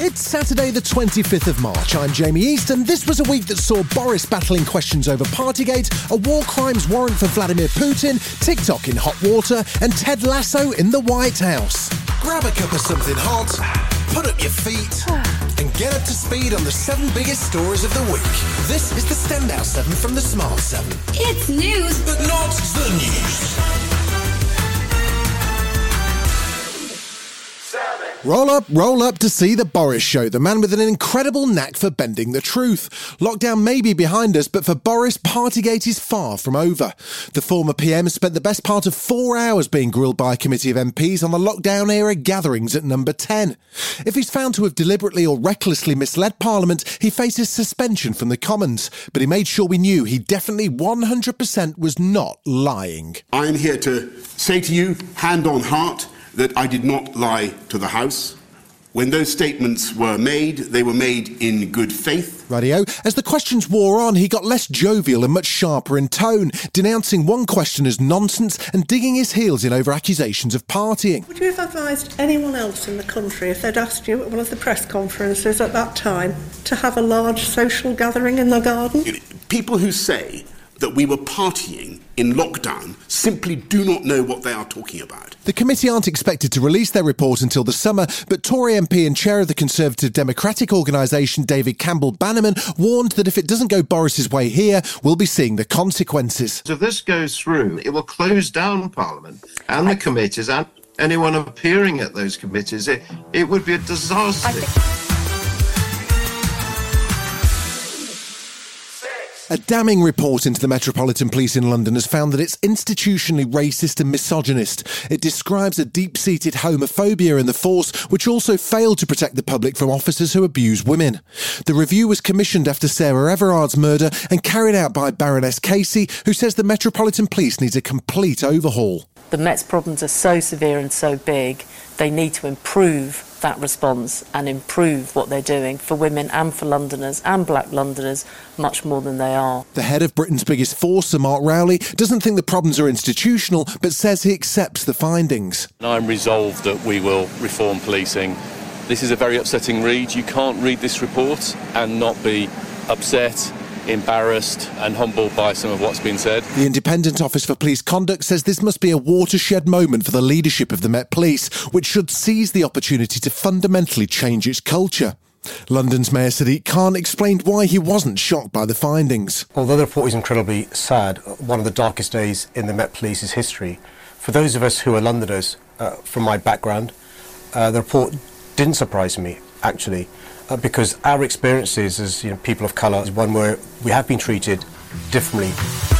It's Saturday, the 25th of March. I'm Jamie East, and this was a week that saw Boris battling questions over Partygate, a war crimes warrant for Vladimir Putin, TikTok in hot water, and Ted Lasso in the White House. Grab a cup of something hot, put up your feet, and get up to speed on the seven biggest stories of the week. This is the Standout 7 from the Smart 7. It's news, but not the news. Roll up, roll up to see the Boris Show, the man with an incredible knack for bending the truth. Lockdown may be behind us, but for Boris, Partygate is far from over. The former PM spent the best part of four hours being grilled by a committee of MPs on the lockdown era gatherings at number 10. If he's found to have deliberately or recklessly misled Parliament, he faces suspension from the Commons. But he made sure we knew he definitely 100% was not lying. I'm here to say to you, hand on heart, that I did not lie to the House. When those statements were made, they were made in good faith. Radio. As the questions wore on, he got less jovial and much sharper in tone, denouncing one question as nonsense and digging his heels in over accusations of partying. Would you have advised anyone else in the country if they'd asked you at one of the press conferences at that time to have a large social gathering in the garden? People who say that we were partying in lockdown simply do not know what they are talking about. The committee aren't expected to release their report until the summer, but Tory MP and chair of the Conservative Democratic organisation, David Campbell Bannerman, warned that if it doesn't go Boris's way here, we'll be seeing the consequences. If this goes through, it will close down Parliament and the committees and anyone appearing at those committees. It, it would be a disaster. A damning report into the Metropolitan Police in London has found that it's institutionally racist and misogynist. It describes a deep seated homophobia in the force, which also failed to protect the public from officers who abuse women. The review was commissioned after Sarah Everard's murder and carried out by Baroness Casey, who says the Metropolitan Police needs a complete overhaul. The Met's problems are so severe and so big, they need to improve that response and improve what they're doing for women and for Londoners and black Londoners much more than they are. The head of Britain's biggest force, Sir Mark Rowley, doesn't think the problems are institutional but says he accepts the findings. I'm resolved that we will reform policing. This is a very upsetting read. You can't read this report and not be upset embarrassed and humbled by some of what's been said. The Independent Office for Police Conduct says this must be a watershed moment for the leadership of the Met Police, which should seize the opportunity to fundamentally change its culture. London's Mayor Sadiq Khan explained why he wasn't shocked by the findings. Although the report is incredibly sad, one of the darkest days in the Met Police's history, for those of us who are Londoners, uh, from my background, uh, the report didn't surprise me, actually uh, because our experiences as you know, people of colour is one where we have been treated differently.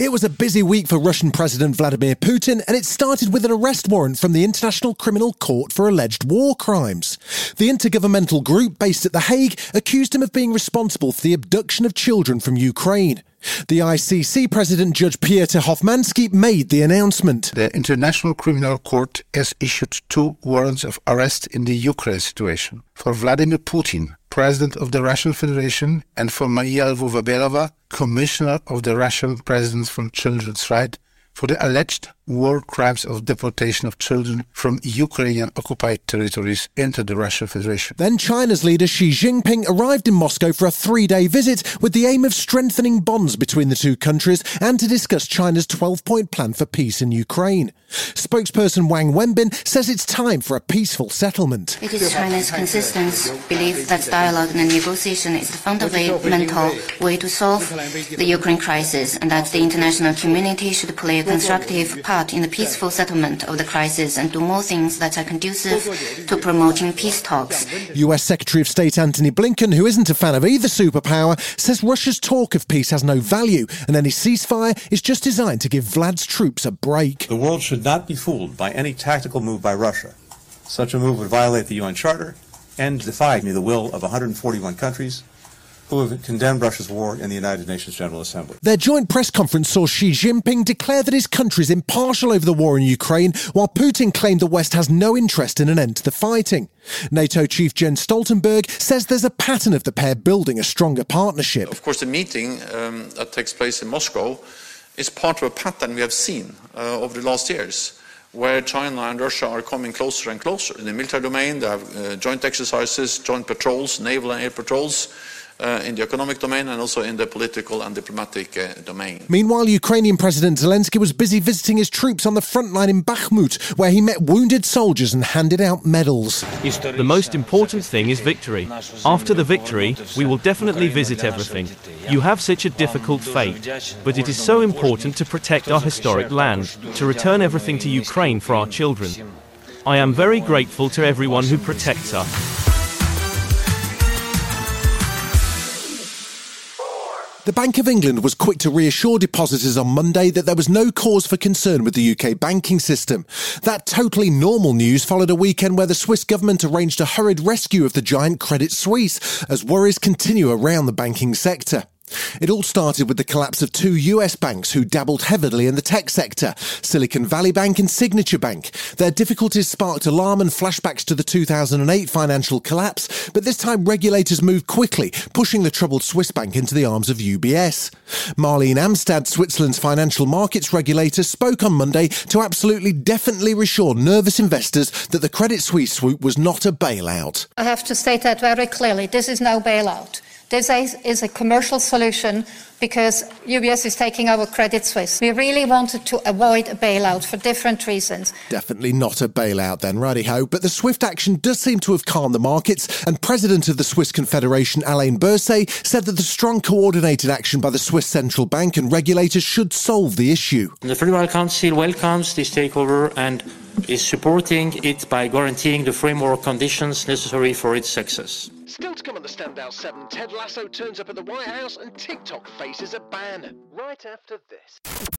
It was a busy week for Russian President Vladimir Putin, and it started with an arrest warrant from the International Criminal Court for alleged war crimes. The intergovernmental group based at The Hague accused him of being responsible for the abduction of children from Ukraine. The ICC President Judge Piotr Hofmański made the announcement. The International Criminal Court has issued two warrants of arrest in the Ukraine situation for Vladimir Putin, President of the Russian Federation, and for Maria Lvova-Belova, Commissioner of the Russian President for Children's Rights, for the alleged war crimes of deportation of children from Ukrainian occupied territories into the Russian Federation. Then China's leader Xi Jinping arrived in Moscow for a three day visit with the aim of strengthening bonds between the two countries and to discuss China's 12 point plan for peace in Ukraine. Spokesperson Wang Wenbin says it's time for a peaceful settlement. It is China's consistent belief that dialogue and negotiation is the fundamental way to solve the Ukraine crisis and that the international community should play a constructive part part in the peaceful settlement of the crisis and do more things that are conducive to promoting peace talks. US Secretary of State Antony Blinken, who isn't a fan of either superpower, says Russia's talk of peace has no value and any ceasefire is just designed to give Vlad's troops a break. The world should not be fooled by any tactical move by Russia. Such a move would violate the UN Charter and defy the will of 141 countries who have condemned Russia's war in the United Nations General Assembly. Their joint press conference saw Xi Jinping declare that his country is impartial over the war in Ukraine, while Putin claimed the West has no interest in an end to the fighting. NATO chief Jens Stoltenberg says there's a pattern of the pair building a stronger partnership. Of course, the meeting um, that takes place in Moscow is part of a pattern we have seen uh, over the last years where China and Russia are coming closer and closer. In the military domain, they have uh, joint exercises, joint patrols, naval and air patrols uh, in the economic domain and also in the political and diplomatic uh, domain. Meanwhile, Ukrainian President Zelensky was busy visiting his troops on the front line in Bakhmut, where he met wounded soldiers and handed out medals. The most important thing is victory. After the victory, we will definitely visit everything. You have such a difficult fate, but it is so important to protect our historic land, to return everything to Ukraine for our children. I am very grateful to everyone who protects us. The Bank of England was quick to reassure depositors on Monday that there was no cause for concern with the UK banking system. That totally normal news followed a weekend where the Swiss government arranged a hurried rescue of the giant Credit Suisse as worries continue around the banking sector. It all started with the collapse of two US banks who dabbled heavily in the tech sector, Silicon Valley Bank and Signature Bank. Their difficulties sparked alarm and flashbacks to the 2008 financial collapse, but this time regulators moved quickly, pushing the troubled Swiss bank into the arms of UBS. Marlene Amstad, Switzerland's financial markets regulator, spoke on Monday to absolutely definitely reassure nervous investors that the Credit Suisse swoop was not a bailout. I have to state that very clearly. This is no bailout. This is a commercial solution because UBS is taking over Credit Suisse. We really wanted to avoid a bailout for different reasons. Definitely not a bailout then, righty ho. But the swift action does seem to have calmed the markets, and President of the Swiss Confederation, Alain Berset, said that the strong coordinated action by the Swiss Central Bank and regulators should solve the issue. The Federal Council welcomes this takeover and is supporting it by guaranteeing the framework conditions necessary for its success. Still to come on the Standout 7, Ted Lasso turns up at the White House and TikTok faces a ban. Right after this.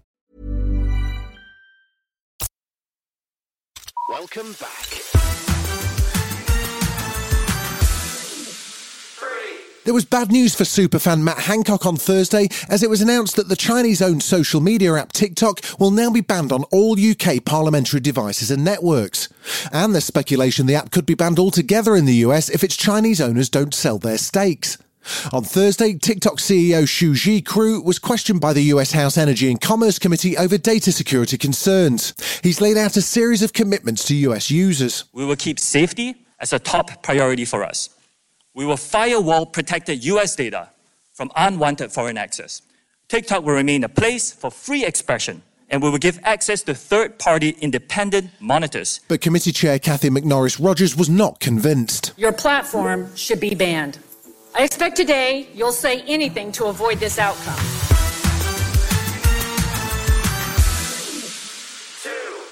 Welcome back. There was bad news for superfan Matt Hancock on Thursday as it was announced that the Chinese owned social media app TikTok will now be banned on all UK parliamentary devices and networks. And there's speculation the app could be banned altogether in the US if its Chinese owners don't sell their stakes. On Thursday, TikTok CEO Shou Zi Chew was questioned by the US House Energy and Commerce Committee over data security concerns. He's laid out a series of commitments to US users. We will keep safety as a top priority for us. We will firewall protected US data from unwanted foreign access. TikTok will remain a place for free expression and we will give access to third party independent monitors. But committee chair Cathy McMorris Rodgers was not convinced. Your platform should be banned. I expect today you'll say anything to avoid this outcome.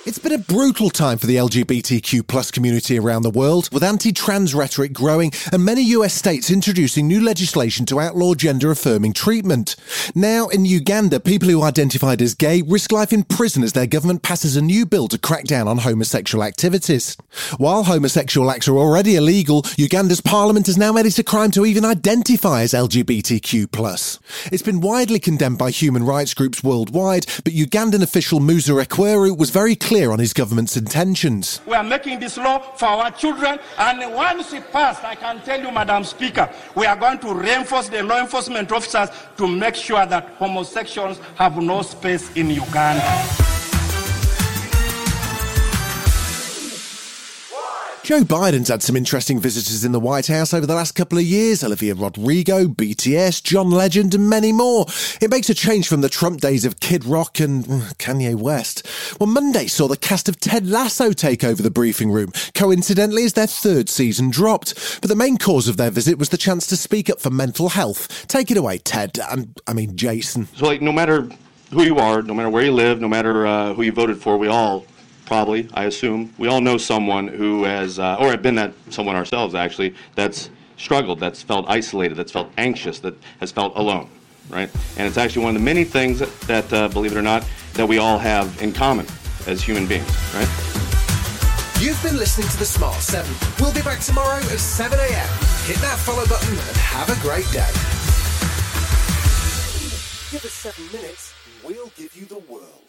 It's been a brutal time for the LGBTQ plus community around the world, with anti-trans rhetoric growing and many US states introducing new legislation to outlaw gender-affirming treatment. Now, in Uganda, people who identified as gay risk life in prison as their government passes a new bill to crack down on homosexual activities. While homosexual acts are already illegal, Uganda's parliament has now made it a crime to even identify as LGBTQ plus. It's been widely condemned by human rights groups worldwide, but Ugandan official Musa Ecweru was very clear clear on his government's intentions. We are making this law for our children, and once it passed, I can tell you, Madam Speaker, we are going to reinforce the law enforcement officers to make sure that homosexuals have no space in Uganda. Joe Biden's had some interesting visitors in the White House over the last couple of years Olivia Rodrigo, BTS, John Legend, and many more. It makes a change from the Trump days of Kid Rock and mm, Kanye West. Well, Monday saw the cast of Ted Lasso take over the briefing room, coincidentally, as their third season dropped. But the main cause of their visit was the chance to speak up for mental health. Take it away, Ted. And I mean, Jason. So, like, no matter who you are, no matter where you live, no matter uh, who you voted for, we all probably, I assume, we all know someone who has, uh, or have been that someone ourselves actually, that's struggled, that's felt isolated, that's felt anxious, that has felt alone, right? And it's actually one of the many things that, that uh, believe it or not, that we all have in common as human beings, right? You've been listening to The Smart 7. We'll be back tomorrow at 7 a.m. Hit that follow button and have a great day. Give us seven minutes, and we'll give you the world.